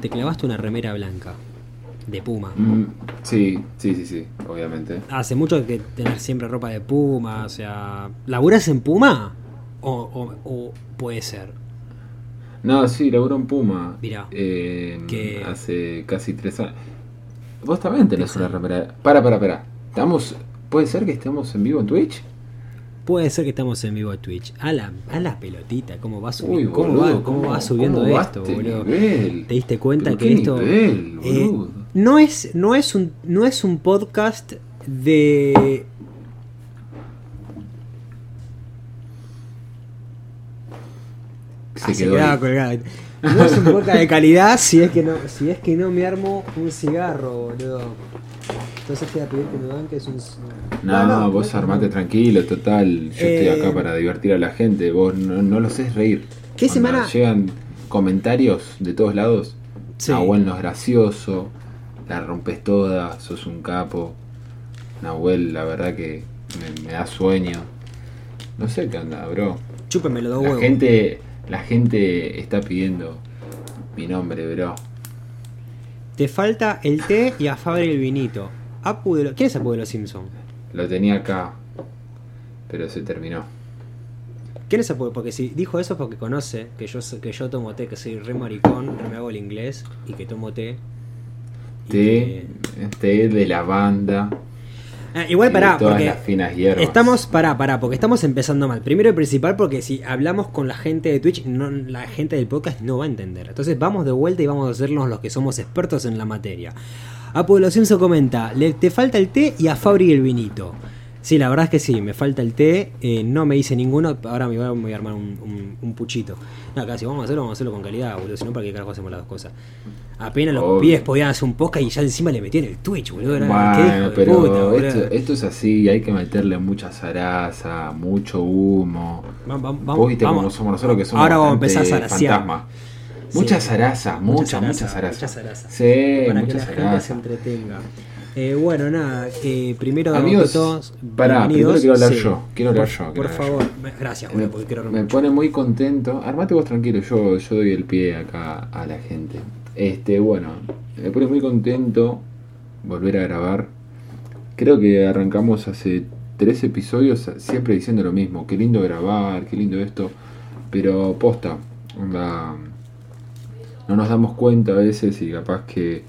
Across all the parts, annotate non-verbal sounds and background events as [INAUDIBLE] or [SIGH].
te clavaste una remera blanca de Puma. Mm, sí, sí, sí, sí, obviamente. Hace mucho que tener siempre ropa de Puma, o sea, ¿laburas en Puma? O, o- o puede ser. No, sí, laburo en Puma. Mirá, Eh, que- Hace casi tres años. Vos también tenés una remera. Para, para, para. ¿Estamos... ¿Puede ser que estemos en vivo en Twitch? Puede ser que estamos en vivo en Twitch. A la, a la pelotita, ¿cómo va subiendo, Uy, cómo boludo, va, cómo va subiendo cómo esto, este boludo? nivel? ¿Te diste cuenta que esto nivel, eh, no es no es un no es un podcast de Se Ah, quedó ahí. colgado. No es un podcast de calidad si es que no si es que no me armo un cigarro, boludo. Entonces te voy a pedir que me banques un No, vos armate tranquilo, total. Yo estoy Eh, acá para divertir a la gente. Vos no, no lo haces reír. ¿Qué semana? Llegan comentarios de todos lados. Sí. Nahuel no es gracioso. La rompes toda. Sos un capo. Nahuel, la verdad que me, me da sueño. No sé qué onda, bro. Chúpeme los dos La huevos. gente, la gente está pidiendo mi nombre, bro. Te falta el té y a Fabri el vinito. Apu de lo- ¿Quién es Apu de los Simpsons? Lo tenía acá, pero se terminó. ¿Quién es Apu? Porque si dijo eso es porque conoce que yo que yo tomo té, que soy re maricón, re me hago el inglés y que tomo té. Té, té de lavanda. que- Ah, igual pará, porque las finas estamos, pará, pará, porque estamos empezando mal. Primero y principal porque si hablamos con la gente de Twitch, no, la gente del podcast no va a entender. Entonces vamos de vuelta y vamos a hacernos los que somos expertos en la materia. De los Simpsons comenta, le, te falta el té y a Fabri el vinito. Sí, la verdad es que sí, me falta el té, eh, no me hice ninguno, ahora me voy a, a armar un, un- un puchito. No, acá si vamos a hacerlo, vamos a hacerlo con calidad, boludo, si no, ¿para qué carajo hacemos las dos cosas? Apenas los Obvio. pies podían hacer un podcast y ya encima le metían el Twitch, boludo. era- Bueno, pero puta, esto, esto es así, hay que meterle mucha zaraza, mucho humo. Va- va- Vos viste vamos. cómo somos nosotros que somos Ahora vamos a empezar a fantasma. Mucha Sí. zaraza, mucha, Mucha mucha zaraza, zaraza. mucha zaraza. Sí, para que mucha la gente se entretenga. Eh, bueno, nada, eh, primero Amigos, que todos, pará, primero quiero hablar Sí. yo, quiero hablar Por- yo, Por hablar favor, gracias, Me, porque quiero me mucho. pone muy contento. Armate vos tranquilo, yo, yo doy el pie acá a la gente. Este, bueno, me pone muy contento volver a grabar. Creo que arrancamos hace tres episodios siempre diciendo lo mismo. Qué lindo grabar, qué lindo esto. Pero posta, onda, no nos damos cuenta a veces y capaz que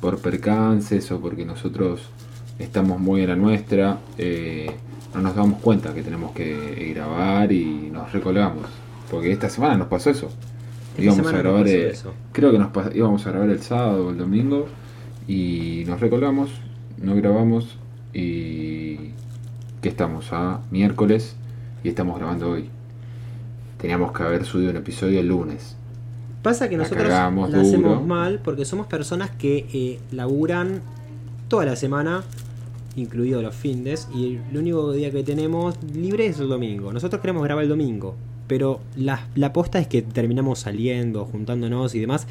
por percances o porque nosotros estamos muy en la nuestra, eh, no nos damos cuenta que tenemos que grabar y nos recolgamos. Porque esta semana nos pasó eso. Esta íbamos a grabar, eh, eso. creo que nos íbamos a grabar el sábado o el domingo y nos recolgamos, no grabamos y que estamos a miércoles y estamos grabando hoy. Teníamos que haber subido un episodio el lunes. Pasa que la nosotros la hacemos mal porque somos personas que eh, laburan toda la semana, incluido los fines, y el único día que tenemos libre es el domingo. Nosotros queremos grabar el domingo, pero la, la posta es que terminamos saliendo, juntándonos y demás.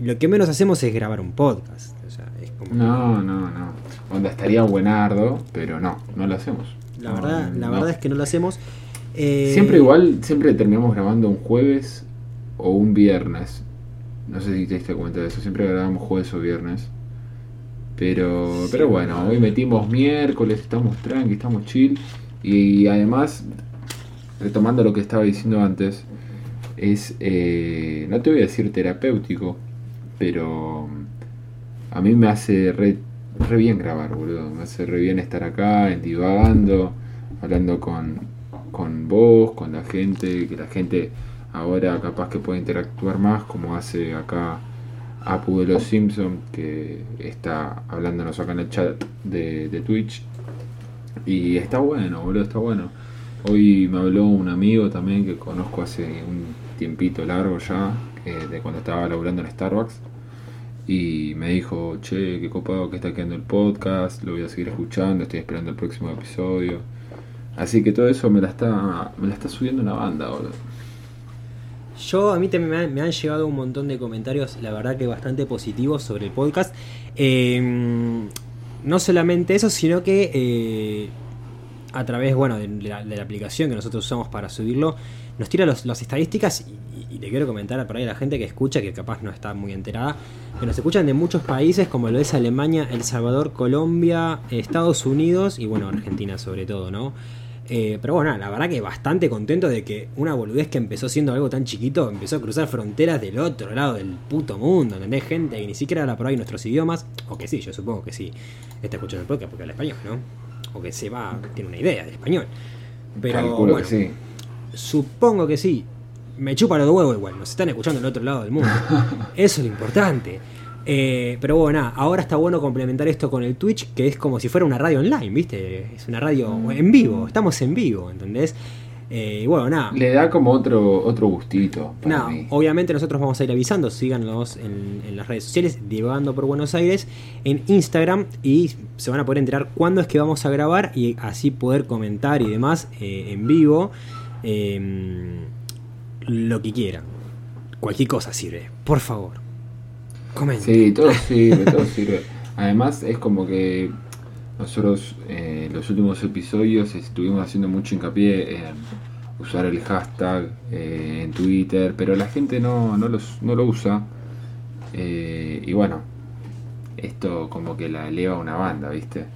Y lo que menos hacemos es grabar un podcast. O sea, es como. No, no, no. Onda estaría buenardo, pero no, no lo hacemos. La No, verdad, la verdad es que no lo hacemos. Eh, Siempre igual, siempre terminamos grabando un jueves o un viernes. No sé si te diste cuenta de eso, siempre grabamos jueves o viernes. Pero, Sí, pero bueno, no. hoy metimos miércoles, estamos tranqui, estamos chill. Y además, retomando lo que estaba diciendo antes, es, eh, no te voy a decir terapéutico, pero a mí me hace re, re bien grabar, boludo. Me hace re bien estar acá, en divagando, hablando con, con vos, con la gente, que la gente ahora capaz que puede interactuar más, como hace acá Apu de los Simpsons, que está hablándonos acá en el chat de, Twitch. Y está bueno, boludo, está bueno. Hoy me habló un amigo también que conozco hace un tiempito largo ya, que de cuando estaba laburando en Starbucks. Y me dijo, che, qué copado que está quedando el podcast, lo voy a seguir escuchando, estoy esperando el próximo episodio. Así que todo eso me la está, me la está subiendo una banda, boludo. Yo, a mí también me han, me llegado un montón de comentarios, la verdad que bastante positivos sobre el podcast. Eh, no solamente eso, sino que eh, a través bueno, de, la, aplicación que nosotros usamos para subirlo, nos tira las estadísticas y, y te quiero comentar por ahí a la gente que escucha, que capaz no está muy enterada, que nos escuchan de muchos países como lo es Alemania, El Salvador, Colombia, Estados Unidos y bueno, Argentina sobre todo, ¿no? Eh, pero bueno, la verdad que bastante contento de que una boludez que empezó siendo algo tan chiquito empezó a cruzar fronteras del otro lado del puto mundo, ¿entendés? Gente que ni siquiera habla por ahí nuestros idiomas, o que sí, yo supongo que sí está escuchando el podcast porque habla español, ¿no? O que se va, tiene una idea del español. Pero bueno, que sí. supongo que sí. Me chupa los huevos igual, nos están escuchando del otro lado del mundo. [LAUGHS] Eso es lo importante. Eh, pero bueno, nada, ahora está bueno complementar esto con el Twitch, que es como si fuera una radio online, ¿viste? Es una radio en vivo, estamos en vivo, ¿entendés? Eh, y bueno, nada. Le da como otro, otro gustito para mí. obviamente nosotros vamos a ir avisando, síganos en, en las redes sociales, divagando por Buenos Aires, en Instagram y se van a poder enterar cuándo es que vamos a grabar y así poder comentar y demás eh, en vivo eh, lo que quieran. Cualquier cosa sirve, por favor. Comenten. Sí, todo sirve, todo sirve. Además es como que nosotros eh, en los últimos episodios estuvimos haciendo mucho hincapié en usar el hashtag eh, en Twitter, pero la gente no, no, los, no lo usa. Eh, y bueno, esto como que la eleva una banda, ¿viste?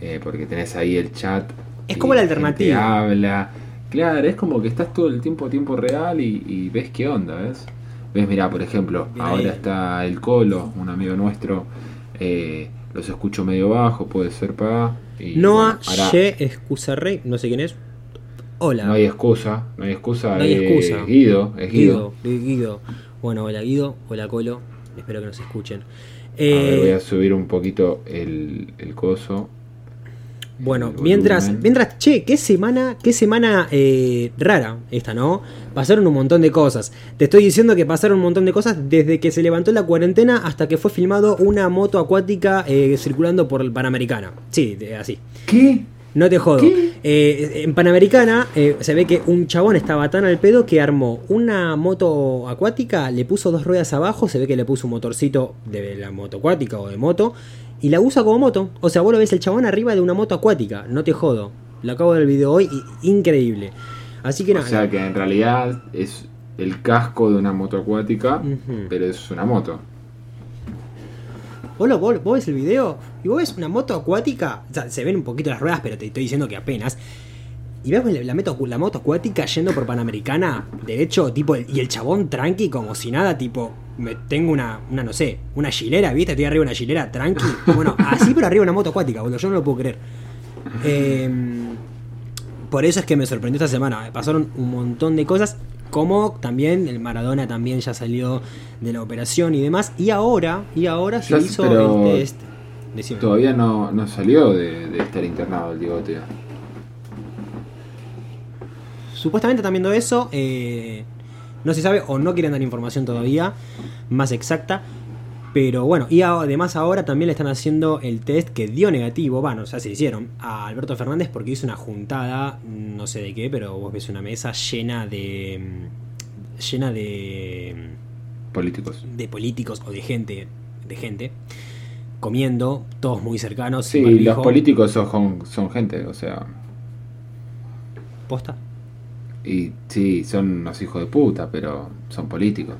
Eh, porque tenés ahí el chat. Es como la alternativa. habla. Claro, es como que estás todo el tiempo a tiempo real y, y ves qué onda, ¿ves? Ves, mirá, por ejemplo, Bien ahí. ahora está el Colo, un amigo nuestro. eh, los escucho medio bajo, puede ser pa. Y, Noah bueno, ahora She Excusarrey, no sé quién es. Hola. no hay excusa, no hay excusa. No hay es excusa. Guido, es Guido. Guido, Guido. Bueno, hola Guido, hola Colo. Espero que nos escuchen. A ver, voy Eh, a subir un poquito el, el coso. Bueno, mientras, mientras, che, qué semana, qué semana eh, rara esta, ¿no? Pasaron un montón de cosas. Te estoy diciendo que pasaron un montón de cosas desde que se levantó la cuarentena hasta que fue filmado una moto acuática eh, circulando por el Panamericana. Sí, de- así. ¿Qué? No te jodo. Eh, en Panamericana eh, se ve que un chabón estaba tan al pedo que armó una moto acuática, le puso dos ruedas abajo, se ve que le puso un motorcito de la moto acuática o de moto, y la usa como moto. O sea, vos lo ves el chabón arriba de una moto acuática, no te jodo. Lo acabo de ver el video hoy y increíble. Así que O nada. sea que en realidad es el casco de una moto acuática, Ujú. pero es una moto. ¿Vos, lo- vos- vos ves el video y vos ves una moto acuática. O sea, se ven un poquito las ruedas, pero te estoy diciendo que apenas. Y ves la, la moto, la moto acuática yendo por Panamericana, derecho, tipo, y el chabón tranqui, como si nada, tipo, me tengo una, una no sé, una gilera, ¿viste? Estoy arriba de una gilera, tranqui. [LAUGHS] Bueno, así, pero arriba de una moto acuática, boludo, yo no lo puedo creer. Em, por eso es que me sorprendió esta semana. Pasaron un montón de cosas. Como también el Maradona también ya salió de la operación y demás. Y ahora, y ahora se hizo el test. Decime. Todavía no, no salió de, de estar internado el Diego. Supuestamente están viendo eso. eh, no se sabe o no quieren dar información todavía más exacta. Pero bueno, y además ahora también le están haciendo el test que dio negativo, bueno, ya se hicieron, a Alberto Fernández porque hizo una juntada, no sé de qué, pero vos ves una mesa llena de... mm, llena de... Políticos. de políticos o de gente, de gente, comiendo, todos muy cercanos. Sí, los políticos son, son gente, o sea. ¿Posta? Y sí, son unos hijos de puta, pero son políticos.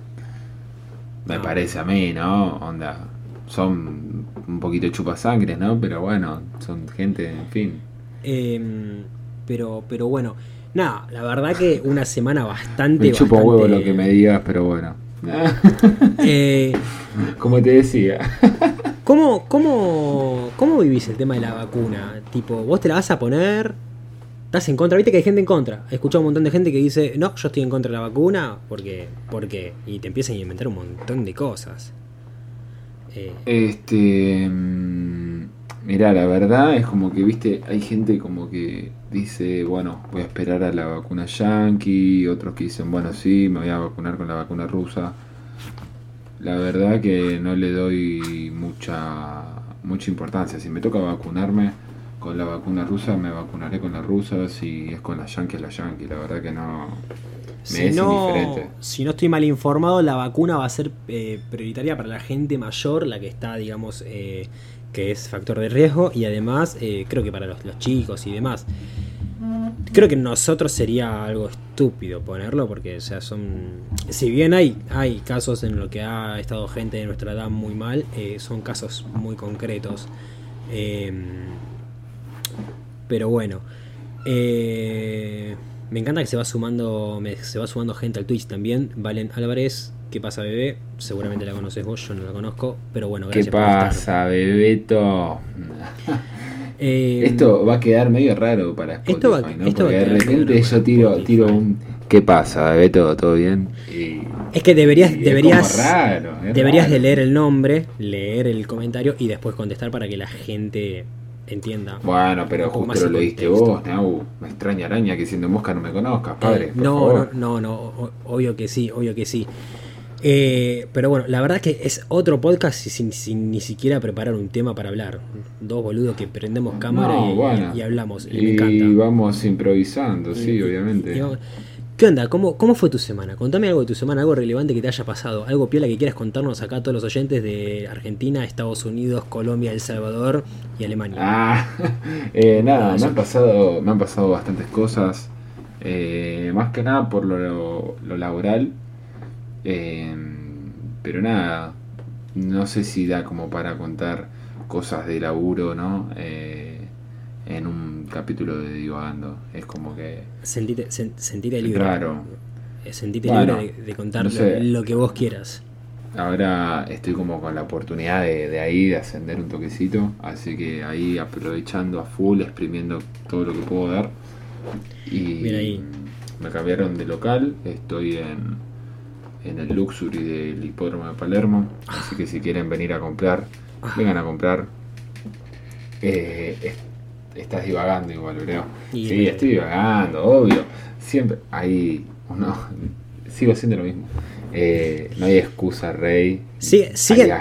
Me No. parece a mí, ¿no? Onda. Son un poquito chupasangre, ¿no? Pero bueno, son gente, en fin. Em, pero, pero bueno, nada, la verdad que una semana bastante. Me chupa un huevo lo que me digas, pero bueno. [LAUGHS] Eh, Como te decía. ¿cómo, cómo, ¿Cómo vivís el tema de la vacuna? Tipo, ¿vos te la vas a poner? ¿Estás en contra? Viste que hay gente en contra. He escuchado un montón de gente que dice, no, yo estoy en contra de la vacuna porque, porque, y te empiezan a inventar un montón de cosas. Eh, Este. mm, Mira, la verdad es como que, viste, hay gente como que dice, bueno, voy a esperar a la vacuna yankee, otros que dicen, bueno, sí, me voy a vacunar con la vacuna rusa. La verdad que no le doy mucha mucha importancia. Si me toca vacunarme con la vacuna rusa, me vacunaré con la rusa. Si es con la yankee, es la yankee. La verdad que no. Me si, es no, indiferente. si no estoy mal informado, la vacuna va a ser eh, prioritaria para la gente mayor, la que está, digamos, eh, que es factor de riesgo, y además eh, creo que para los, los chicos y demás. creo que nosotros sería algo estúpido ponerlo porque o sea son si bien hay hay casos en los que ha estado gente de nuestra edad muy mal eh, son casos muy concretos eh, pero bueno eh, me encanta que se va sumando me- se va sumando gente al Twitch también Valen Álvarez ¿qué pasa bebé? seguramente la conoces vos yo no la conozco pero bueno ¿Qué gracias por estar. pasa, Bebeto? Eh, Esto va a quedar medio raro para Spotify, Esto va- ¿no? esto va Porque a de repente yo tiro, tiro un ¿Qué pasa, Bebeto? ¿Todo bien? Y, es que deberías deberías raro, Deberías raro. de leer el nombre, leer el comentario y después contestar para que la gente entienda. Bueno, pero justo lo leíste vos, Nau. Me extraña araña que siendo mosca no me conozcas, padre. Eh, por no, favor. no, no, no, obvio que sí, obvio que sí. Eh, pero bueno, la verdad que es otro podcast sin, sin ni siquiera preparar un tema para hablar. Dos boludos que prendemos cámara No, y, bueno. y hablamos. Y, Y me encanta. vamos improvisando, sí, Y- obviamente. vamos- ¿Qué onda? ¿Cómo, ¿Cómo fue tu semana? Contame algo de tu semana, algo relevante que te haya pasado, algo piola que quieras contarnos acá a todos los oyentes de Argentina, Estados Unidos, Colombia, El Salvador y Alemania. Ah, [LAUGHS] eh, nada, me han pasado, me han pasado bastantes cosas. eh, más que nada por lo, lo laboral. eh, pero nada, no sé si da como para contar cosas de laburo, ¿no? Eh, en un capítulo de Divagando. Es como que. Sentite, sen- sentite libre. Raro. Eh, Sentite Bueno, libre de, de contar no sé. lo, lo que vos quieras. Ahora estoy como con la oportunidad de, de ahí, de ascender un toquecito. Así que ahí aprovechando a full, exprimiendo todo lo que puedo dar. Y Bien ahí. me cambiaron de local. Estoy en, en el Luxury del hipódromo de Palermo. Así que si quieren venir a comprar, vengan a comprar. Eh, estás divagando igual, creo. Y- Sí, estoy divagando, obvio. Siempre ahí uno [LAUGHS] sigo haciendo lo mismo. Eh, no hay excusa, Rey. Sigue- sigue-.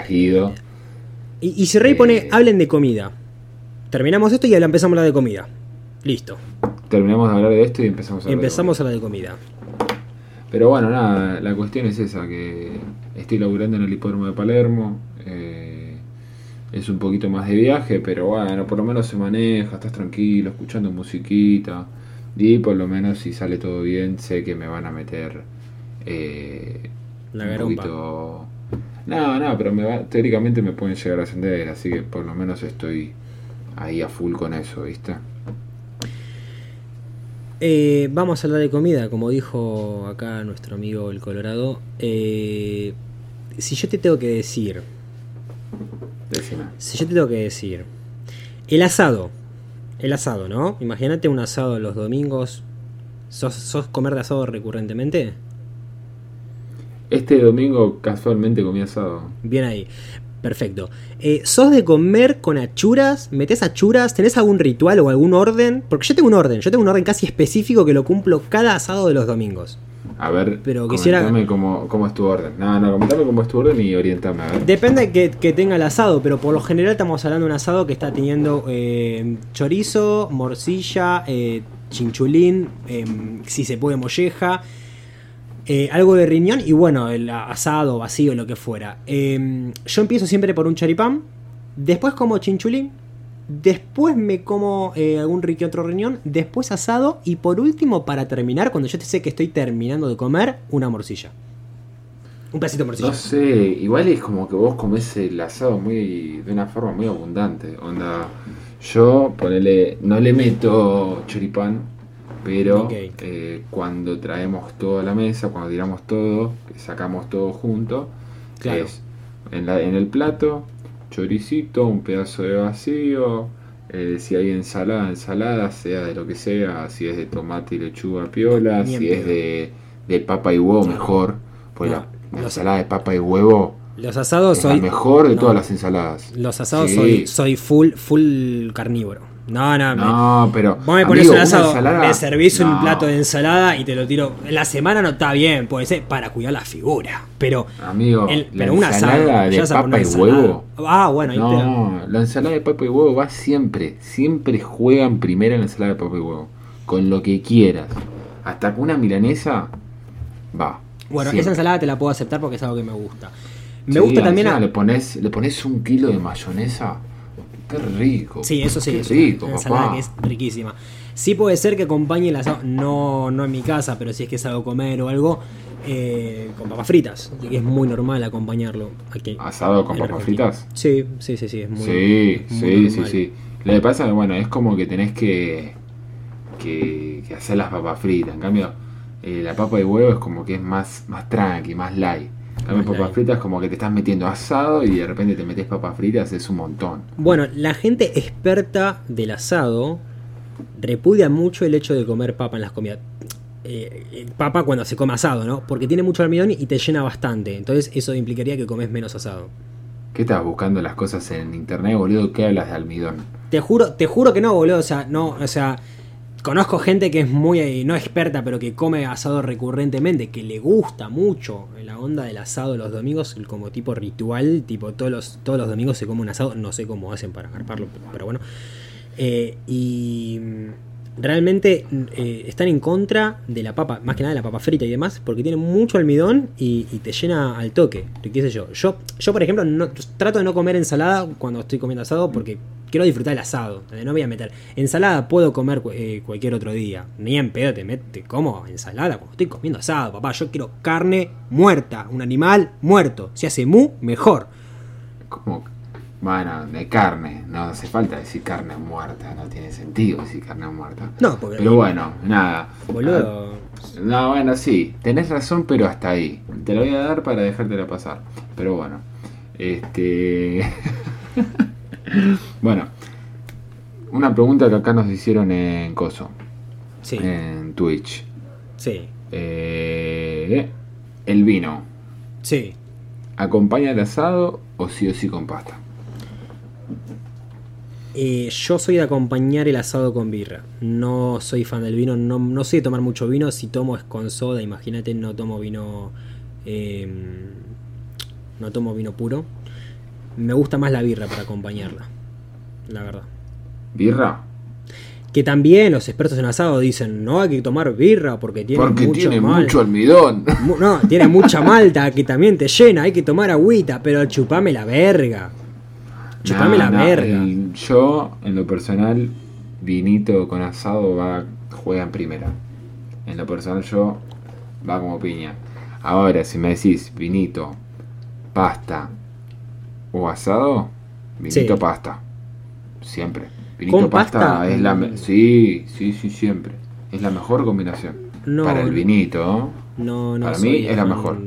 Y, y si Rey pone, Eh. hablen de comida. Terminamos esto y empezamos a hablar de comida. Listo. Terminamos de hablar de esto y empezamos a hablar de Empezamos a hablar de comida. Pero bueno, nada, la cuestión es esa, que estoy laburando en el hipódromo de Palermo. eh, es un poquito más de viaje, pero bueno, por lo menos se maneja, estás tranquilo, escuchando musiquita. Y por lo menos si sale todo bien, sé que me van a meter eh, La un poquito... No, no, pero me va- teóricamente me pueden llegar a ascender, así que por lo menos estoy ahí a full con eso, ¿viste? Eh, vamos a hablar de comida, como dijo acá nuestro amigo el Colorado. Eh, si yo te tengo que decir, Decime. si yo te tengo que decir, el asado, el asado, ¿no? Imagínate un asado los domingos. ¿Sos, sos comer de asado recurrentemente? Este domingo casualmente comí asado. Bien ahí. Perfecto. Eh, ¿Sos de comer con achuras? ¿Metés achuras? ¿Tenés algún ritual o algún orden? Porque yo tengo un orden, yo tengo un orden casi específico que lo cumplo cada asado de los domingos. A ver, Pero quisiera- comentame cómo, cómo es tu orden. No, no, comentame cómo es tu orden y orientame, a ver. Depende que, que tenga el asado, pero por lo general estamos hablando de un asado que está teniendo eh, chorizo, morcilla, eh, chinchulín, eh, si se puede molleja, eh, algo de riñón y bueno, el asado, vacío, lo que fuera. Eh, yo empiezo siempre por un choripán, después como chinchulín, después me como eh, algún rique otro riñón, después asado y por último, para terminar, cuando yo te sé que estoy terminando de comer, una morcilla. Un pedacito de morcilla. No sé, igual es como que vos comés el asado muy de una forma muy abundante. Onda, yo ponele, no le meto choripán, pero eh, cuando traemos todo a la mesa, cuando tiramos todo, sacamos todo junto, Claro. es en, la- en el plato, choricito, un pedazo de vacío, eh, si hay ensalada, ensalada, sea de lo que sea, si es de tomate y lechuga piola, Ni si es de, de papa y huevo mejor, pues No, la, ensalada de papa y huevo Los asados es soy. la mejor de no, todas las ensaladas. Los asados Sí. soy, soy full, full carnívoro. No, no, me- No, pero. Vos me pones amigo, un asado, me servís un No. plato de ensalada y te lo tiro. En la semana no está bien, puede ser para cuidar la figura. Pero, Amigo, el- la pero asado. ensalada de papa y huevo. Ah, bueno, ahí te- No, la ensalada de papa y huevo va siempre. Siempre juegan primero en la ensalada de papa y huevo. Con lo que quieras. Hasta con una milanesa va. Bueno, siempre. esa ensalada te la puedo aceptar porque es algo que me gusta. Me Sí, gusta también. a- Le pones, le pones un kilo de mayonesa. Qué rico. Sí, eso sí, Qué es rico, una ensalada papá. que es riquísima. Sí puede ser que acompañe el asado, no, no en mi casa, pero si es que es algo comer o algo, eh, con papas fritas. Es muy normal acompañarlo aquí. ¿Asado con papas Argentina. fritas? Sí, sí, sí, sí. Es muy, sí, muy sí, sí, normal. sí. Lo que pasa es que, bueno, es como que tenés que, que, que hacer las papas fritas. En cambio, eh, la papa de huevo es como que es más, más tranqui, más light. Más papas fritas como que te estás metiendo asado y de repente te metes papas fritas, es un montón. Bueno, la gente experta del asado repudia mucho el hecho de comer papa en las comidas. Eh, eh, papa cuando se come asado, ¿no? Porque tiene mucho almidón y te llena bastante. Entonces eso implicaría que comes menos asado. ¿Qué estás buscando las cosas en internet, boludo? ¿Qué hablas de almidón? Te juro, te juro que no, boludo. O sea, no, o sea, conozco gente que es muy, eh, no experta, pero que come asado recurrentemente, que le gusta mucho la onda del asado los domingos, como tipo ritual, tipo todos los, todos los domingos se come un asado, no sé cómo hacen para agarparlo, pero bueno. Eh, y realmente eh, están en contra de la papa, más que nada de la papa frita y demás, porque tiene mucho almidón y, y te llena al toque. ¿Qué sé yo? Yo, yo por ejemplo, no, trato de no comer ensalada cuando estoy comiendo asado porque quiero disfrutar el asado. No voy a meter. Ensalada puedo comer eh, cualquier otro día. Ni en pedo te mete como ensalada cuando estoy comiendo asado, papá. Yo quiero carne muerta, un animal muerto. Si hace mu, mejor. Como, bueno, de carne, no hace falta decir carne muerta, no tiene sentido decir carne muerta. No, porque. Pero bueno, nada. Boludo. No, bueno, sí, tenés razón, pero hasta ahí. Te lo voy a dar para dejártela pasar. Pero bueno, este. [LAUGHS] bueno, una pregunta que acá nos hicieron en Coso, Sí, en Twitch. sí, Eh, el vino, sí. ¿acompaña el asado o sí o sí con pasta? Eh, yo soy de acompañar el asado con birra. No soy fan del vino, no, no soy de tomar mucho vino. Si tomo es con soda, imagínate, no tomo vino. eh, no tomo vino puro. Me gusta más la birra para acompañarla. La verdad. ¿Birra? Que también los expertos en asado dicen, no hay que tomar birra porque tiene Porque mucho tiene mal- mucho almidón. No, tiene mucha malta que también te llena, hay que tomar agüita, pero chupame la verga. Chupame Nah, la nah, verga. el- yo, en lo personal, vinito con asado va juega en primera. En lo personal, yo va como piña. Ahora, si me decís vinito, pasta o asado, vinito, Sí. pasta. Siempre. Vinito, ¿Con pasta, pasta? es la. me- Sí, sí, sí, siempre. Es la mejor combinación. No, Para el vinito, ¿no? No, Para mí es la mejor.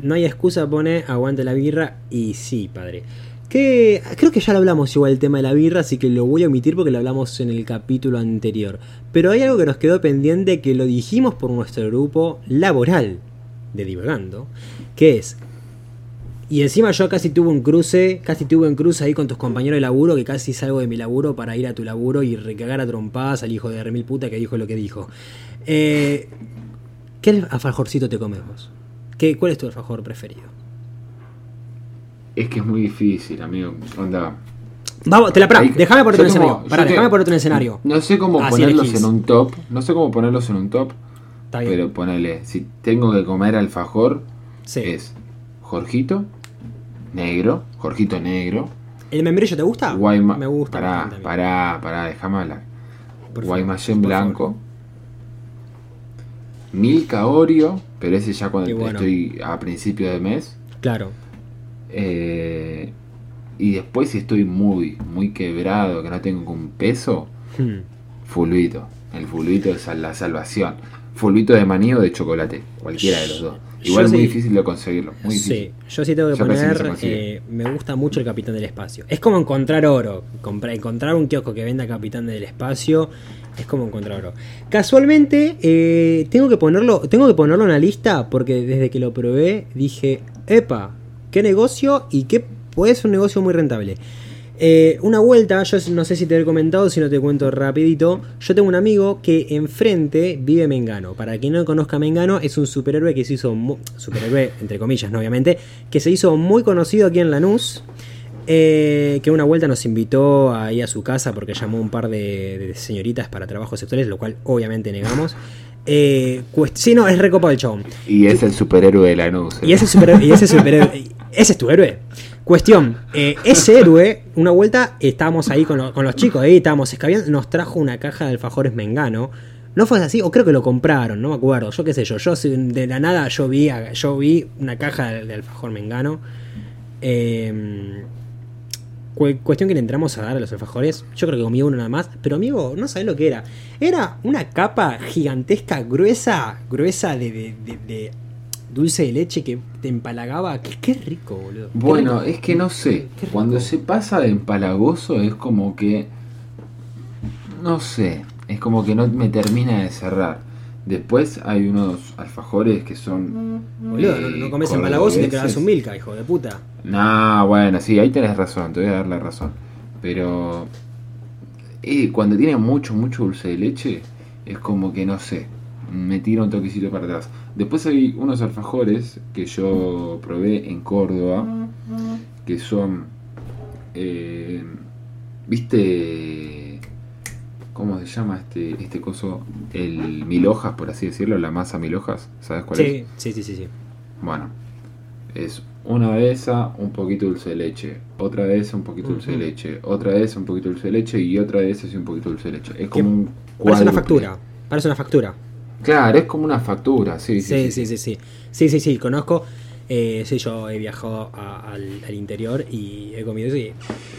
No hay excusa, pone aguante la birra y sí, padre. Que creo que ya lo hablamos igual el tema de la birra, así que lo voy a omitir porque lo hablamos en el capítulo anterior. Pero hay algo que nos quedó pendiente que lo dijimos por nuestro grupo laboral de Divagando, que es y encima yo casi tuve un cruce, casi tuve un cruce ahí con tus compañeros de laburo, que casi salgo de mi laburo para ir a tu laburo y recagar a trompadas al hijo de remil puta que dijo lo que dijo. Eh, ¿Qué alfajorcito te comes vos? ¿Qué, ¿Cuál es tu alfajor preferido? Es que es muy difícil, amigo. Onda. Vamos, te la Ahí- déjame ponerte un escenario. Pará, déjame ponerte un escenario. No sé cómo Así ponerlos elegís. en un top. No sé cómo ponerlos en un top. Está bien. Pero ponele, si tengo que comer alfajor, Sí. es Jorgito, negro, Jorgito negro, ¿El membrillo te gusta? Guayma. Me gusta. Pará, pará, pará, déjame hablar. Guaymallén blanco. favor. Milka Oreo, pero ese ya cuando bueno. estoy a principio de mes. Claro. Eh, y después si estoy muy, muy quebrado, que no tengo un peso, Hmm. fulvito. El fulvito es la salvación. Fulvito de maní o de chocolate, cualquiera de los dos. Igual es muy sí. difícil de conseguirlo, muy difícil. Sí, yo sí tengo que Ya poner. eh, me gusta mucho el Capitán del Espacio. Es como encontrar oro. Comprar, encontrar un kiosco que venda Capitán del Espacio es como encontrar oro. Casualmente, eh, tengo que ponerlo. Tengo que ponerlo en la lista porque desde que lo probé dije. Epa, qué negocio y que puede ser un negocio muy rentable. Eh, una vuelta, yo no sé si te he comentado, si no te cuento rapidito. Yo tengo un amigo que enfrente vive Mengano. Para quien no conozca Mengano, es un superhéroe que se hizo superhéroe, entre comillas, ¿no? obviamente, que se hizo muy conocido aquí en Lanús. eh, que una vuelta nos invitó ahí a su casa porque llamó un par de, de señoritas para trabajos sexuales, lo cual obviamente negamos. Eh, sí, no, es recopado el chabón. Y es el superhéroe de la nuz. Y ese superhéroe, y ese superhéroe, [LAUGHS] ese es tu héroe. Cuestión, eh, ese héroe, una vuelta estábamos ahí con, lo- con los chicos, ahí estábamos escabeando, nos trajo una caja de alfajores Mengano. ¿No fue así? O creo que lo compraron, no me acuerdo. Yo qué sé yo. Yo de la nada yo vi, yo vi una caja de, de alfajor Mengano. Cu- cuestión que le entramos a dar a los alfajores. Yo creo que comí uno nada más. Pero amigo, no sabés lo que era. Era una capa gigantesca, gruesa, gruesa de dulce de leche que te empalagaba. Qué, qué rico, boludo. Bueno, rico. es que no sé. Cuando se pasa de empalagoso es como que. No sé. Es como que no me termina de cerrar. Después hay unos alfajores que son. Boludo, no, eh, no comes empalagoso y te quedas un milka, hijo de puta. Nah, bueno, sí, ahí tenés razón, te voy a dar la razón. Pero eh, cuando tiene mucho, mucho dulce de leche, es como que no sé, me tira un toquecito para atrás. Después hay unos alfajores que yo probé en Córdoba, que son, eh, viste, ¿cómo se llama este, este coso? El mil hojas, por así decirlo, la masa mil hojas, ¿sabes cuál es? Sí, sí, sí, sí. Bueno, es una de esa, un poquito dulce de leche, otra de esa, un poquito dulce de leche, otra de esa, un poquito dulce de leche y otra de esas y un poquito dulce de leche. Es como un Parece una factura. Parece una factura. Claro, es como una factura, sí, Sí, sí. sí, sí, sí. Sí, sí, sí, conozco. Eh, sí, yo he viajado a- al, al interior y he comido y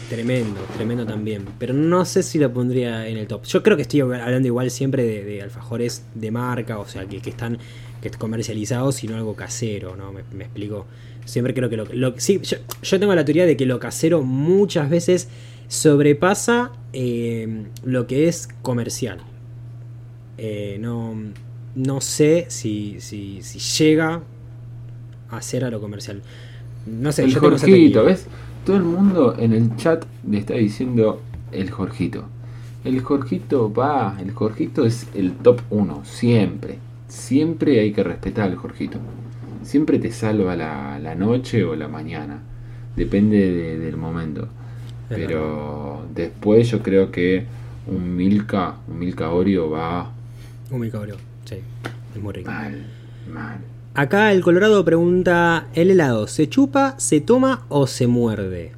tremendo, tremendo también. Pero no sé si lo pondría en el top. Yo creo que estoy hablando igual siempre de, de alfajores de marca, o sea, que, que están que comercializados y no algo casero, ¿no? Me, me explico. Siempre creo que lo, lo- sí, yo, yo tengo la teoría de que lo casero muchas veces sobrepasa eh, lo que es comercial. Eh, no, no sé si, si, si llega a ser a lo comercial. No sé, El yo Jorgito. ¿ves? Todo el mundo en el chat le está diciendo el Jorgito. El Jorgito va, el Jorgito es el top 1, siempre. Siempre hay que respetar al Jorgito. Siempre te salva la, la noche o la mañana. Depende de- del momento. Pero después yo creo que un Milka, un Milka Oreo va Un microbio, sí, es muy rico. mal, mal. Acá el Colorado pregunta: ¿el helado se chupa, se toma o se muerde?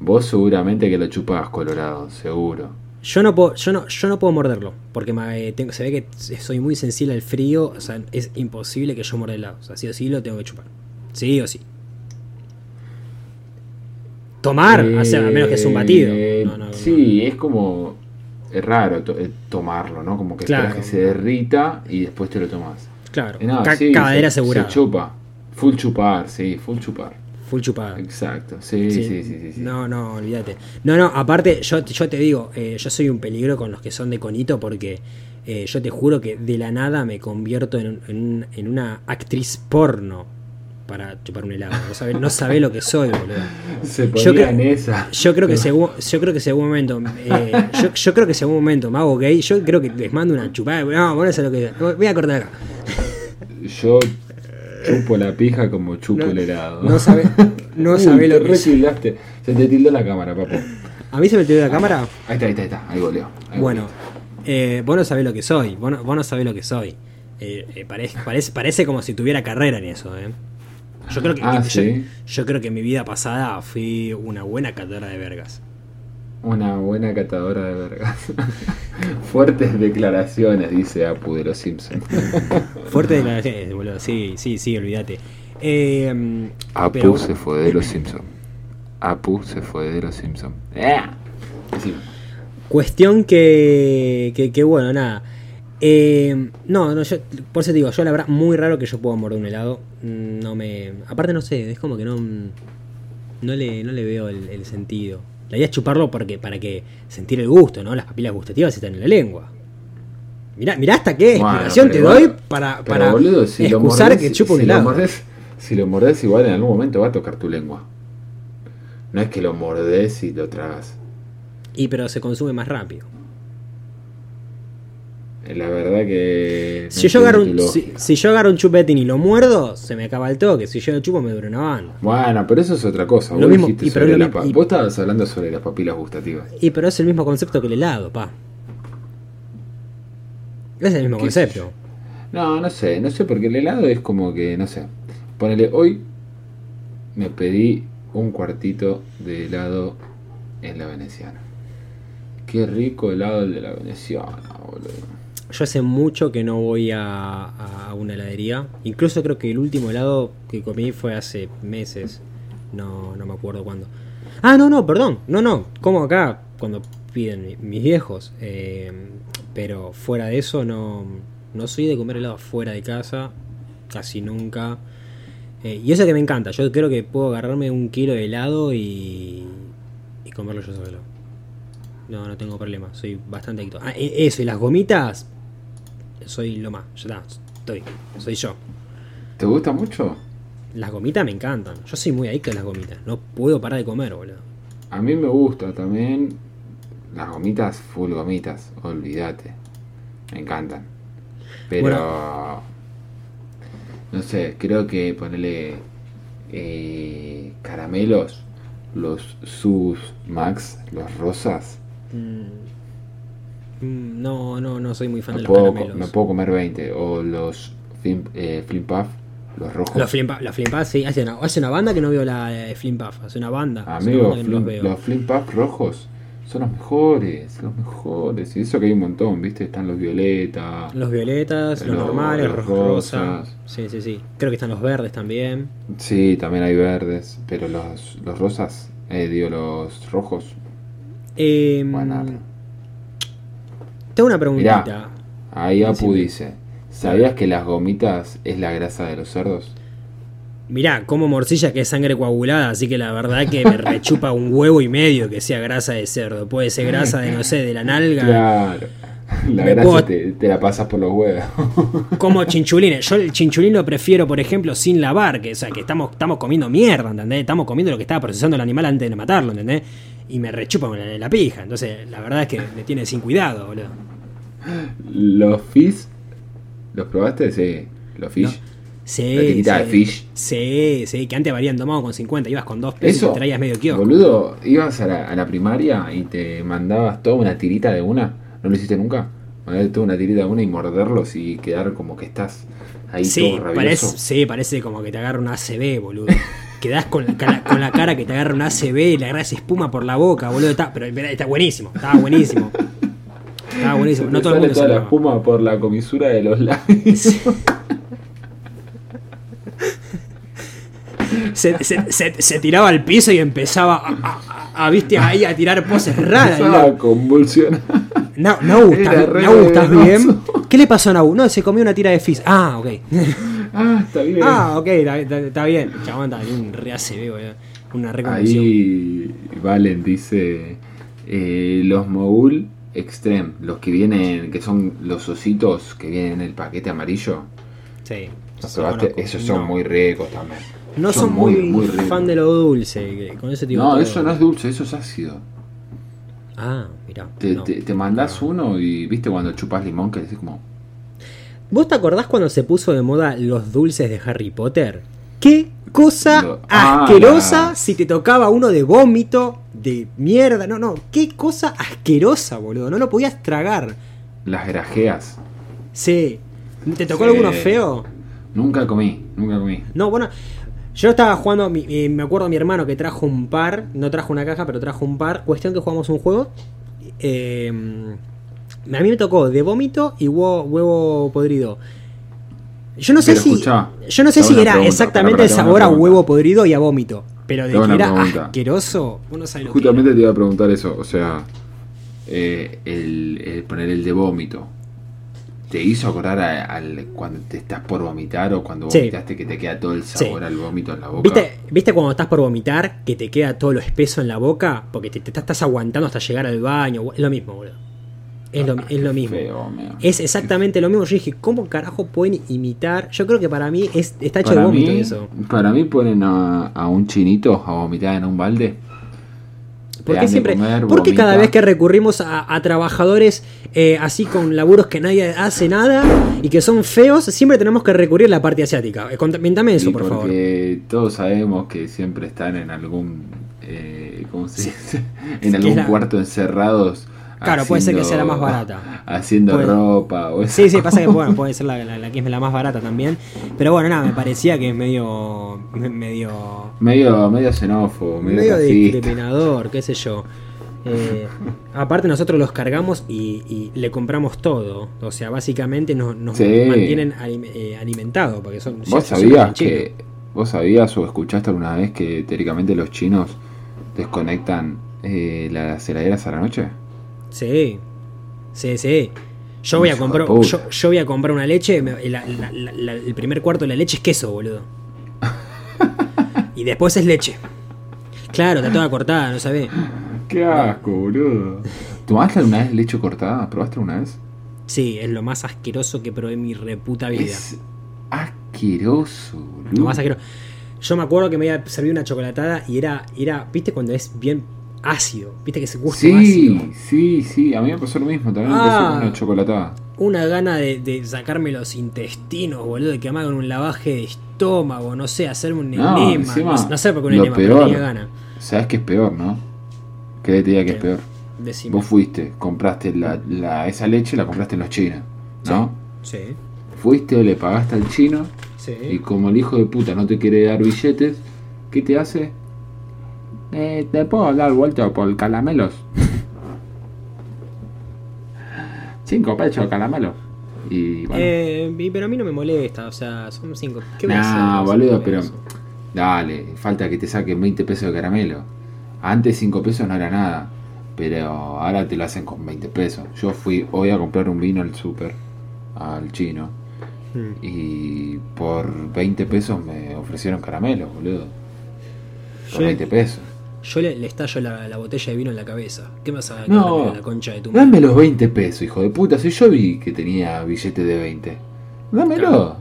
Vos seguramente que lo chupas colorado, seguro. Yo no puedo, yo no, yo no puedo morderlo, porque me- tengo- se ve que soy muy sensible al frío, o sea, es imposible que yo muerda helado. O sea, sí o sí lo tengo que chupar. Sí o sí. Tomar, o sea, a menos que sea un batido. Eh, No, no, no. sí, es como. Es raro to- eh, tomarlo, ¿no? Como que Claro. esperas que se derrita y después te lo tomas. Claro, no, ca- sí, cadera se, asegurada. Se chupa. Full chupar, sí, full chupar. Full chupada. Exacto, sí, sí, sí, sí. sí. No, no, olvídate. No, no, aparte, yo, yo te digo, eh, yo soy un peligro con los que son de conito porque eh, yo te juro que de la nada me convierto en, en una actriz porno para chupar un helado. No sabe, no sabe lo que soy, boludo. [LAUGHS] Se Yo creo- en esa. Yo creo que según, yo creo que según momento, eh, yo, yo creo que según momento me hago gay, yo creo que les mando una chupada. No, bueno, eso es lo que voy a cortar acá. Yo chupo la pija como chupo No- el helado. No sabe, no [LAUGHS] Uy, sabe lo que retildaste. Se te tildó la cámara, papo. A mí se me tiró la cámara. Ahí está, ahí está, ahí está. Ahí goleo. Ahí Bueno, goleo. eh, vos no sabés lo que soy. Vos no, vos no sabés lo que soy. Eh, eh, parece, parece, parece como si tuviera carrera en eso, ¿eh? Yo creo que, Ah, yo, ¿sí? yo creo que en mi vida pasada fui una buena catadora de vergas. Una buena catadora de vergas. [LAUGHS] Fuertes declaraciones, dice Apu de los Simpsons. [LAUGHS] Fuerte declaraciones, boludo. Sí, sí, sí, olvídate. Eh, Apu pero- se fue de los Simpsons. Apu se fue de los Simpsons. ¡Eh! Cuestión que, que, que bueno, nada. Eh, no, no, yo, por eso te digo, yo la verdad, muy raro que yo pueda morder un helado. No me. Aparte, no sé, es como que no. No le, no le veo el, el sentido. La idea es chuparlo porque, para que sentir el gusto, ¿no? Las papilas gustativas están en la lengua. Mirá, mirá hasta qué Bueno, explicación te doy para, para boludo, si lo excusar mordés- que chupo un si lo helado. mordés- si lo mordés, igual en algún momento va a tocar tu lengua. No es que lo mordés y lo tragas. Y pero se consume más rápido. La verdad que. no Si yo, agarro un, si, yo agarro un chupetín y lo muerdo, se me acaba el toque. Si yo lo chupo, me dura una banda. Bueno, pero eso es otra cosa. Lo Vos, mismo- dijiste y pero sobre la y- Vos estabas hablando sobre las papilas gustativas. Y pero es el mismo concepto que el helado, pa. Es el mismo ¿Qué sé concepto. No, no sé, no sé, porque el helado es como que, no sé. Ponele, hoy me pedí un cuartito de helado en la veneciana. Qué rico helado el de la veneciana, boludo. Yo hace mucho que no voy a, una heladería. Incluso creo que el último helado que comí fue hace meses. No, no me acuerdo cuándo. Ah, no, no, perdón. No, no. Como acá cuando piden mi- mis viejos. Eh, pero fuera de eso no, no soy de comer helado fuera de casa. Casi nunca. Eh, y eso que me encanta. Yo creo que puedo agarrarme un kilo de helado y, y comerlo yo solo. No, no tengo problema. Soy bastante adicto. Ah, e- eso, y las gomitas. Soy lo más. Ya está. Estoy. Soy yo. ¿Te gusta mucho? Las gomitas me encantan. Yo soy muy adicto a las gomitas. No puedo parar de comer, boludo. A mí me gusta también las gomitas, full gomitas, olvídate. Me encantan. Pero Bueno. no sé, creo que ponerle eh, caramelos, los sus Max, los rosas, Mm. Mm, No, no, no soy muy fan me de los puedo, caramelos. me puedo comer 20. O los Flim, eh, Flim Puff, los rojos. Los Flim Puff- la Flim Puff, sí. Hace una, hace una banda que no veo la de Flim Puff. Hace una banda. hace una Amigos, banda que no los Flim- veo. los Flim Puff rojos son los mejores, los mejores. Y eso que hay un montón, ¿viste? Están los violetas. Los violetas, los, Los- normales, los los rosas. rosas. Sí, sí, sí. Creo que están los verdes también. Sí, también hay verdes, pero los, los rosas, eh, digo, los rojos. Eh, Buena. Tengo una preguntita. Ahí Apu dice, ¿sabías que las gomitas es la grasa de los cerdos? Mirá, como morcilla que es sangre coagulada, así que la verdad que me rechupa un huevo y medio que sea grasa de cerdo. Puede ser grasa de, no sé, de la nalga. Claro. La Me grasa puedo- te, te la pasas por los huevos. [LAUGHS] Como chinchulines. Yo el chinchulín lo prefiero, por ejemplo, sin lavar. Que, o sea, que estamos, estamos comiendo mierda, ¿entendés? Estamos comiendo lo que estaba procesando el animal antes de matarlo, ¿entendés? Y me rechupa con la, la pija. Entonces, la verdad es que me tiene sin cuidado, boludo. los fish, ¿los probaste? Sí, los fish. Sí. La etiqueta sí. de fish. Sí, sí, que antes habrían tomado con 50, ibas con dos pesos y te traías medio kiosco. boludo, ibas a la, a la primaria y te mandabas toda una tirita de una. ¿No lo hiciste nunca? Mandar toda una tirita de una y morderlos y quedar como que estás ahí Sí, todo rabioso. parece, sí, parece como que te agarra un ACB, boludo. [LAUGHS] Quedás con la, cara, con la cara que te agarra un ACB y le agarras espuma por la boca, boludo. Está, pero está buenísimo, estaba buenísimo. Estaba buenísimo. Se No todo el mundo se toda la lo espuma por la comisura de los labios. [LAUGHS] se, se, se- se tiraba al piso y empezaba a, a- a- a, viste, ahí a tirar poses raras. Empezaba a convulsionar. No, no Era ¿estás, re Nau, ¿estás venenoso. bien? ¿Qué le pasó a Nau? No, se comió una tira de fizz. Ah, ok. Ah, está bien. ah, ok, está, está- está bien. Chabón, está bien, un re ACB, boludo. Una reconversión. Ahí Valen dice eh, los Mogul Extreme, los que vienen, que son los ositos que vienen en el paquete amarillo. Sí. ¿Los sí. Esos son No. muy ricos también. No son, muy, fan de lo dulce. con ese tipo No, de- eso no es dulce, eso es ácido. Ah, mirá. Te, no. te, te mandás uno y viste cuando chupas limón que decís como. ¿Vos te acordás cuando se puso de moda los dulces de Harry Potter? ¿Qué cosa ah, asquerosa si te tocaba uno de vómito, de mierda? No, no, qué cosa asquerosa, boludo. No lo podías tragar. Las grajeas. Sí. ¿Te tocó Sí. alguno feo? Nunca comí, nunca comí. No, bueno, yo estaba jugando, eh, me acuerdo mi hermano que trajo un par, no trajo una caja, pero trajo un par. Cuestión que jugamos un juego. eh, a mí me tocó de vómito y huevo, huevo podrido. Yo no sé Pero si. escuchá, yo no sé si era pregunta, exactamente el sabor a huevo podrido y a vómito. Pero de que era pregunta. asqueroso, vos no sabés lo que Justamente te iba a preguntar eso, o sea, eh, el, el poner el de vómito. ¿Te hizo acordar al cuando te estás por vomitar o cuando Sí. vomitaste que te queda todo el sabor al vómito en la boca? ¿Viste, ¿Viste cuando estás por vomitar que te queda todo lo espeso en la boca? Porque te, te estás aguantando hasta llegar al baño. Es lo mismo, boludo. Es lo, es lo mismo. Feo. Es exactamente lo mismo. Yo dije, ¿cómo carajo pueden imitar? Yo creo que para mí es, está hecho para de vómito mí, eso. Para mí ponen a, a un chinito a vomitar en un balde. ¿Por qué siempre? comer, ¿Por qué cada vez que recurrimos a, a trabajadores eh, así con laburos que nadie hace nada y que son feos, siempre tenemos que recurrir a la parte asiática? Eh, Contame eso, por favor. porque todos sabemos que siempre están en algún, eh, ¿cómo se dice? [LAUGHS] En algún la- cuarto encerrados Claro, puede ser que sea la más barata. Haciendo Puede- ropa o eso. Sí, sí, pasa que bueno, [LAUGHS] puede ser la, la- la que es la más barata también. Pero bueno, nada, me parecía que es medio. medio. Medio, medio xenófobo, medio, medio discriminador, qué sé yo. Eh, [LAUGHS] aparte nosotros los cargamos y, y le compramos todo. O sea, básicamente nos, nos Sí. mantienen eh, alimentados. Porque son, ¿Vos sabías que vos sabías o escuchaste alguna vez que teóricamente los chinos desconectan eh, las heladeras a la noche? Sí, sí, sí. Yo voy a comprar, yo, yo voy a comprar una leche. me- la- la- la- la- el primer cuarto de la leche es queso, boludo. [LAUGHS] y después es leche. Claro, está toda cortada, no sabés. Qué asco, boludo. ¿Tomaste alguna vez leche cortada? ¿Probaste alguna vez? Sí, es lo más asqueroso que probé en mi reputa vida. Es asqueroso, boludo. Lo más asqueroso. Yo me acuerdo que me había servido una chocolatada y era, era, viste cuando es bien ácido, viste que ese gusto Sí, ácido. sí, sí, a mí me pasó lo mismo, también me pasó Ah. con una chocolatada. Una gana de, de sacarme los intestinos, boludo, de que me hagan un lavaje de estómago, no sé, hacerme un No, enema. no, no sé por qué un enema, pero peor. tenía gana. ¿Sabes qué es peor, no? ¿Qué te diga que es peor? Decime. Vos fuiste, compraste la, la- esa leche, la compraste en los chinos, ¿no? Sí, Fuiste, le pagaste al chino sí. y como el hijo de puta no te quiere dar billetes, ¿qué te hace? Eh, ¿Te puedo dar vuelta por caramelos? Cinco caramelo. Y bueno. Eh, y- pero a mí no me molesta, o sea, son cinco. ¿Qué voy a hacer? Boludo, pero. pesos? Dale, falta que te saquen 20 pesos de caramelo. Antes 5 pesos no era nada. Pero ahora te lo hacen con 20 pesos. Yo fui hoy a comprar un vino al super, al chino. Mm. Y por 20 pesos me ofrecieron caramelos, boludo. Por Yo- 20 pesos. Yo le, le estallo la, la botella de vino en la cabeza. ¿Qué me vas a No, la concha de tu madre? dame los 20 pesos, hijo de puta. Si yo vi que tenía billete de 20. Dámelo. Claro.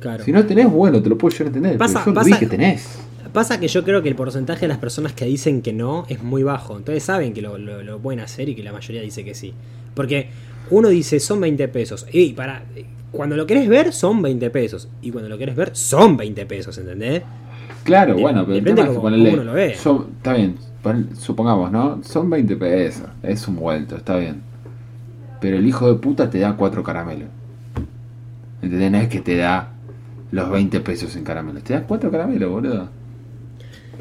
Claro. Si no tenés, bueno, te lo puedo llegar a entender. Pasa- pero yo pasa- vi que tenés. Pasa que yo creo que el porcentaje de las personas que dicen que no es muy bajo. Entonces saben que lo, lo- lo pueden hacer y que la mayoría dice que sí. Porque uno dice son 20 pesos. Y para. Cuando lo querés ver, son 20 pesos. Y cuando lo querés ver, son 20 pesos, ¿entendés? Claro, De- bueno, pero el tema es que cómo- ponerle. cómo uno lo ve. son- está bien, pon- supongamos, ¿no? Son 20 pesos, es un vuelto, está bien. Pero el hijo de puta te da cuatro caramelos. ¿Entendés? No es que te da los 20 pesos en caramelos, te da cuatro caramelos, boludo.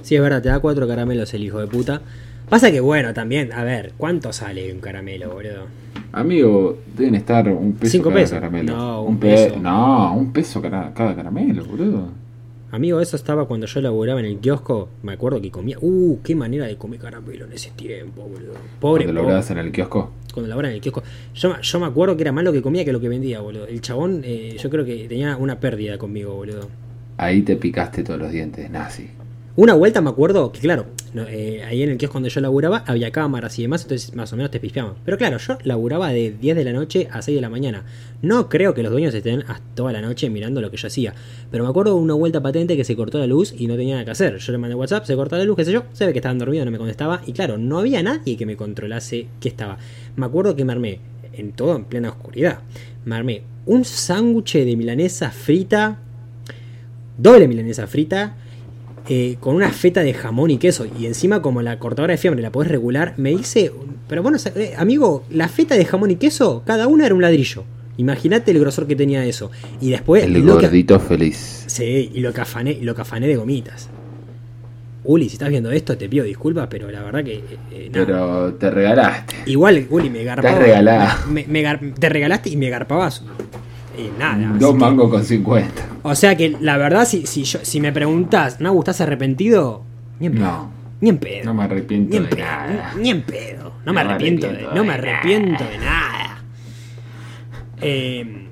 Sí, es verdad, te da cuatro caramelos el hijo de puta. Pasa que bueno, también, a ver, ¿cuánto sale un caramelo, boludo? Amigo, deben estar un peso Cinco cada pesos. caramelo. No, un pe- peso. No, un peso cada, cada caramelo, boludo. Amigo, eso estaba cuando yo laburaba en el kiosco. Me acuerdo que comía. Uh, qué manera de comer caramelo en ese tiempo, boludo. Pobre, Cuando grabas en el kiosco. cuando laburaba en el kiosco. Yo, me- yo me acuerdo que era más lo que comía que lo que vendía, boludo. El chabón, eh, yo creo que tenía una pérdida conmigo, boludo. Ahí te picaste todos los dientes, nazi. Una vuelta me acuerdo que, claro, no, eh, ahí en el kiosco donde yo laburaba había cámaras y demás, entonces más o menos te pispeaban. Pero claro, yo laburaba de 10 de la noche a 6 de la mañana. No creo que los dueños estén toda la noche mirando lo que yo hacía. Pero me acuerdo de una vuelta patente que se cortó la luz y no tenía nada que hacer. Yo le mandé WhatsApp, se cortó la luz, qué sé yo, se ve que estaban dormidos, no me contestaba. Y claro, no había nadie que me controlase qué estaba. Me acuerdo que me armé, en todo en plena oscuridad, me armé un sándwich de milanesa frita, doble milanesa frita, eh, con una feta de jamón y queso. Y encima, como la cortadora de fiambre la podés regular, me hice. Pero bueno, eh, amigo, la feta de jamón y queso, cada una era un ladrillo. Imagínate el grosor que tenía eso. Y después. El lo que- gordito feliz. Sí, y lo que afané, y lo que afané de gomitas. Uli, si estás viendo esto, te pido disculpas, pero la verdad que. eh, eh. Pero te regalaste. Igual, Uli, me garpaba. regalado. me- me gar- te regalaste y me garpabas. Y nada. Dos mangos con 50. O sea que la verdad, si, si, yo, si me preguntás, ¿no estás arrepentido? Ni en pedo. No. Ni en pedo. No me arrepiento ni en de pedo. nada. Ni en pedo. No, No me me arrepiento, de, no me arrepiento de nada. Eh,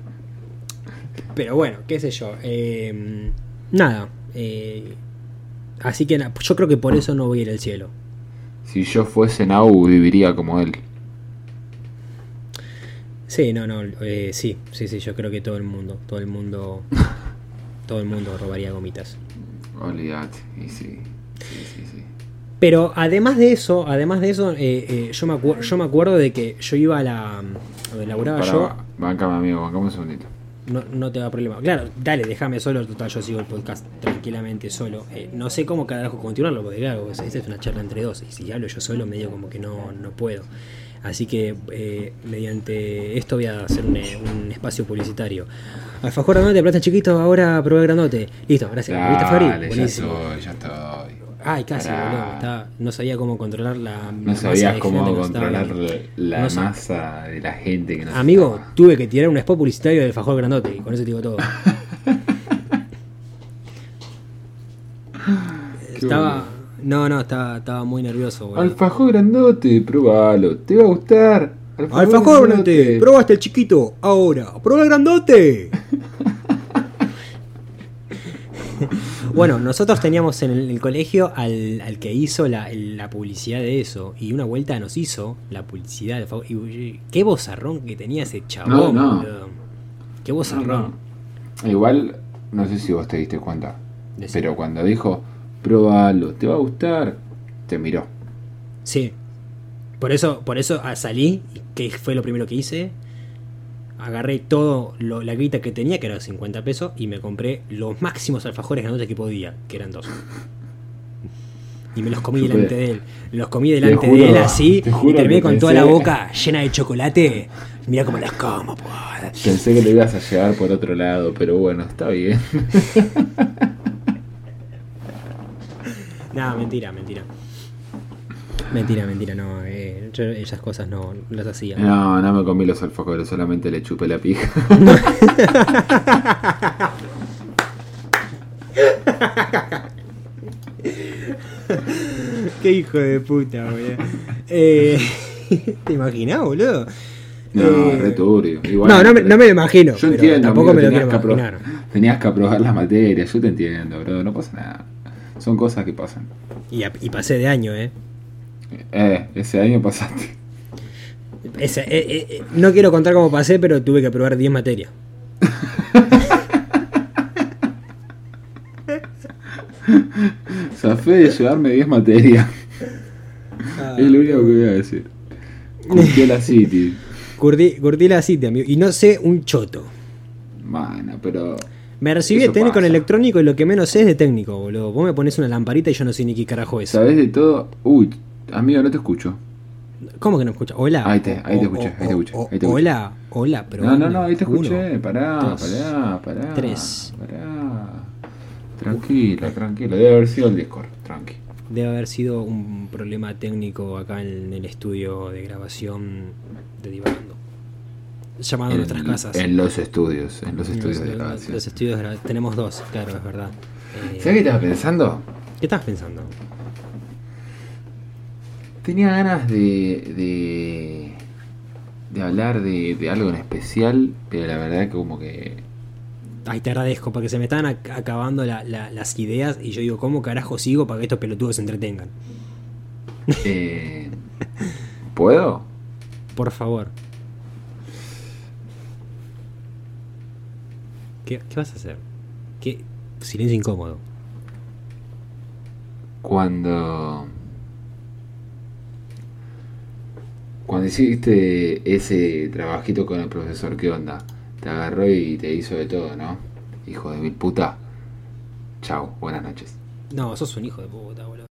pero bueno, qué sé yo. eh, nada. eh, así que yo creo que por eso no voy a ir al cielo. Si yo fuese Nau, viviría como él. Sí, no, no, eh, sí, sí, sí, yo creo que todo el mundo, todo el mundo, [LAUGHS] todo el mundo robaría gomitas. Olvídate. Y sí. Sí, sí, sí. Pero además de eso, además de eso, eh, eh, yo, me yo me acuerdo de que yo iba a la... Donde laburaba Pará, yo, bancame, amigo, bancame un segundito. no, no te da problema. Claro, dale, déjame solo, total, yo sigo el podcast tranquilamente solo. Eh, no sé cómo carajo continuarlo, porque claro, esta es una charla entre dos, y si hablo yo solo, medio como que no, no puedo. Así que eh, mediante esto voy a hacer un, eh, un espacio publicitario. Alfajor grandote, plata chiquito, ahora probé grandote. Listo, gracias. ¿Lo ¿Viste, Fabri? Dale, ya Buenísimo. estoy, ya estoy. Ay, casi, boludo. estaba- no sabía cómo controlar la. No masa sabías de cómo gente controlar la No masa de la gente que nos Amigo, estaba- tuve que tirar un spot publicitario del alfajor grandote y con eso te digo todo. [LAUGHS] estaba. No, no, estaba, estaba muy nervioso, boludo. Alfajor grandote, probalo, te va a gustar. Alfajor grandote, probaste el chiquito, ahora, prueba el grandote. [LAUGHS] bueno, nosotros teníamos en el, el colegio al, al que hizo la, el- la publicidad de eso, y una vuelta nos hizo la publicidad. del alfajor- y, y- qué bozarrón que tenía ese chabón, No. Qué No, bozarrón. no. Igual, no sé si vos te diste cuenta, Decime. pero cuando dijo, probalo, te va a gustar, te miró. Sí. Por eso, por eso ah, salí, que fue lo primero que hice. Agarré todo lo- la guita que tenía, que era 50 pesos, y me compré los máximos alfajores grandotes que podía, que eran dos. Y me los comí Yo delante de él. Los comí delante juro, de él así, te y terminé con toda la pensé- boca llena de chocolate. Mira cómo las como, pues. Pensé que lo ibas a llevar por otro lado, pero bueno, está bien. [LAUGHS] No, mentira, mentira. Mentira, mentira, no. eh, yo esas cosas no las hacía. No, no me comí los alfajores, solamente le chupé la pija. [LAUGHS] Qué hijo de puta, boludo. Eh, [LAUGHS] ¿Te imaginas, boludo? No, Eh, re turbio. Igual, no, no me, no me lo imagino. Yo pero entiendo, tampoco amigo, me lo quiero imaginar. tenías que aprobar las materias, yo te entiendo, bro, no pasa nada. Son cosas que pasan. Y, pasé de año, ¿eh? Eh, ese año pasaste. Ese- eh, eh, eh, no quiero contar cómo pasé, pero tuve que probar 10 materias. [LAUGHS] Zafé de llevarme 10 materias. Ah. Es lo único que voy a decir. Curtió la City. [LAUGHS] Curtí, curtí la cita, amigo. Y no sé un choto. Mana, pero. Me recibí de técnico en pasa. electrónico y lo que menos sé es de técnico, boludo. Vos me pones una lamparita y yo no sé ni qué carajo es. ¿Sabés de todo? Uy, amigo, no te escucho. ¿Cómo que no escuchas? Hola. Ahí te- ahí te escuché, o- ahí te escuché, o- ahí te escuché. Hola, hola, pero. no, no, no, ahí te escuché. Uno, pará, dos, pará, pará. tres. Pará. Tranquilo, tranquilo. Debe haber sido el Discord, tranqui. Debe haber sido un problema técnico acá en el estudio de grabación de Divagando. Llamando a nuestras casas. En los estudios, en los estudios de grabación. los estudios Tenemos dos, claro, es verdad. Eh, ¿Sabes qué estaba pensando? ¿Qué estás pensando? Tenía ganas de. de. de hablar de, de algo en especial, pero la verdad que como que. Ay, te agradezco, porque se me están ac- acabando la- la- las ideas y yo digo, ¿cómo carajo sigo para que estos pelotudos se entretengan? eh, ¿Puedo? Por favor. ¿Qué, qué vas a hacer? ¿Qué? Silencio incómodo. Cuando. Cuando hiciste ese trabajito con el profesor, ¿qué onda? Te agarró y te hizo de todo, ¿no? Hijo de mil puta. Chao, buenas noches. No, sos un hijo de puta, boludo.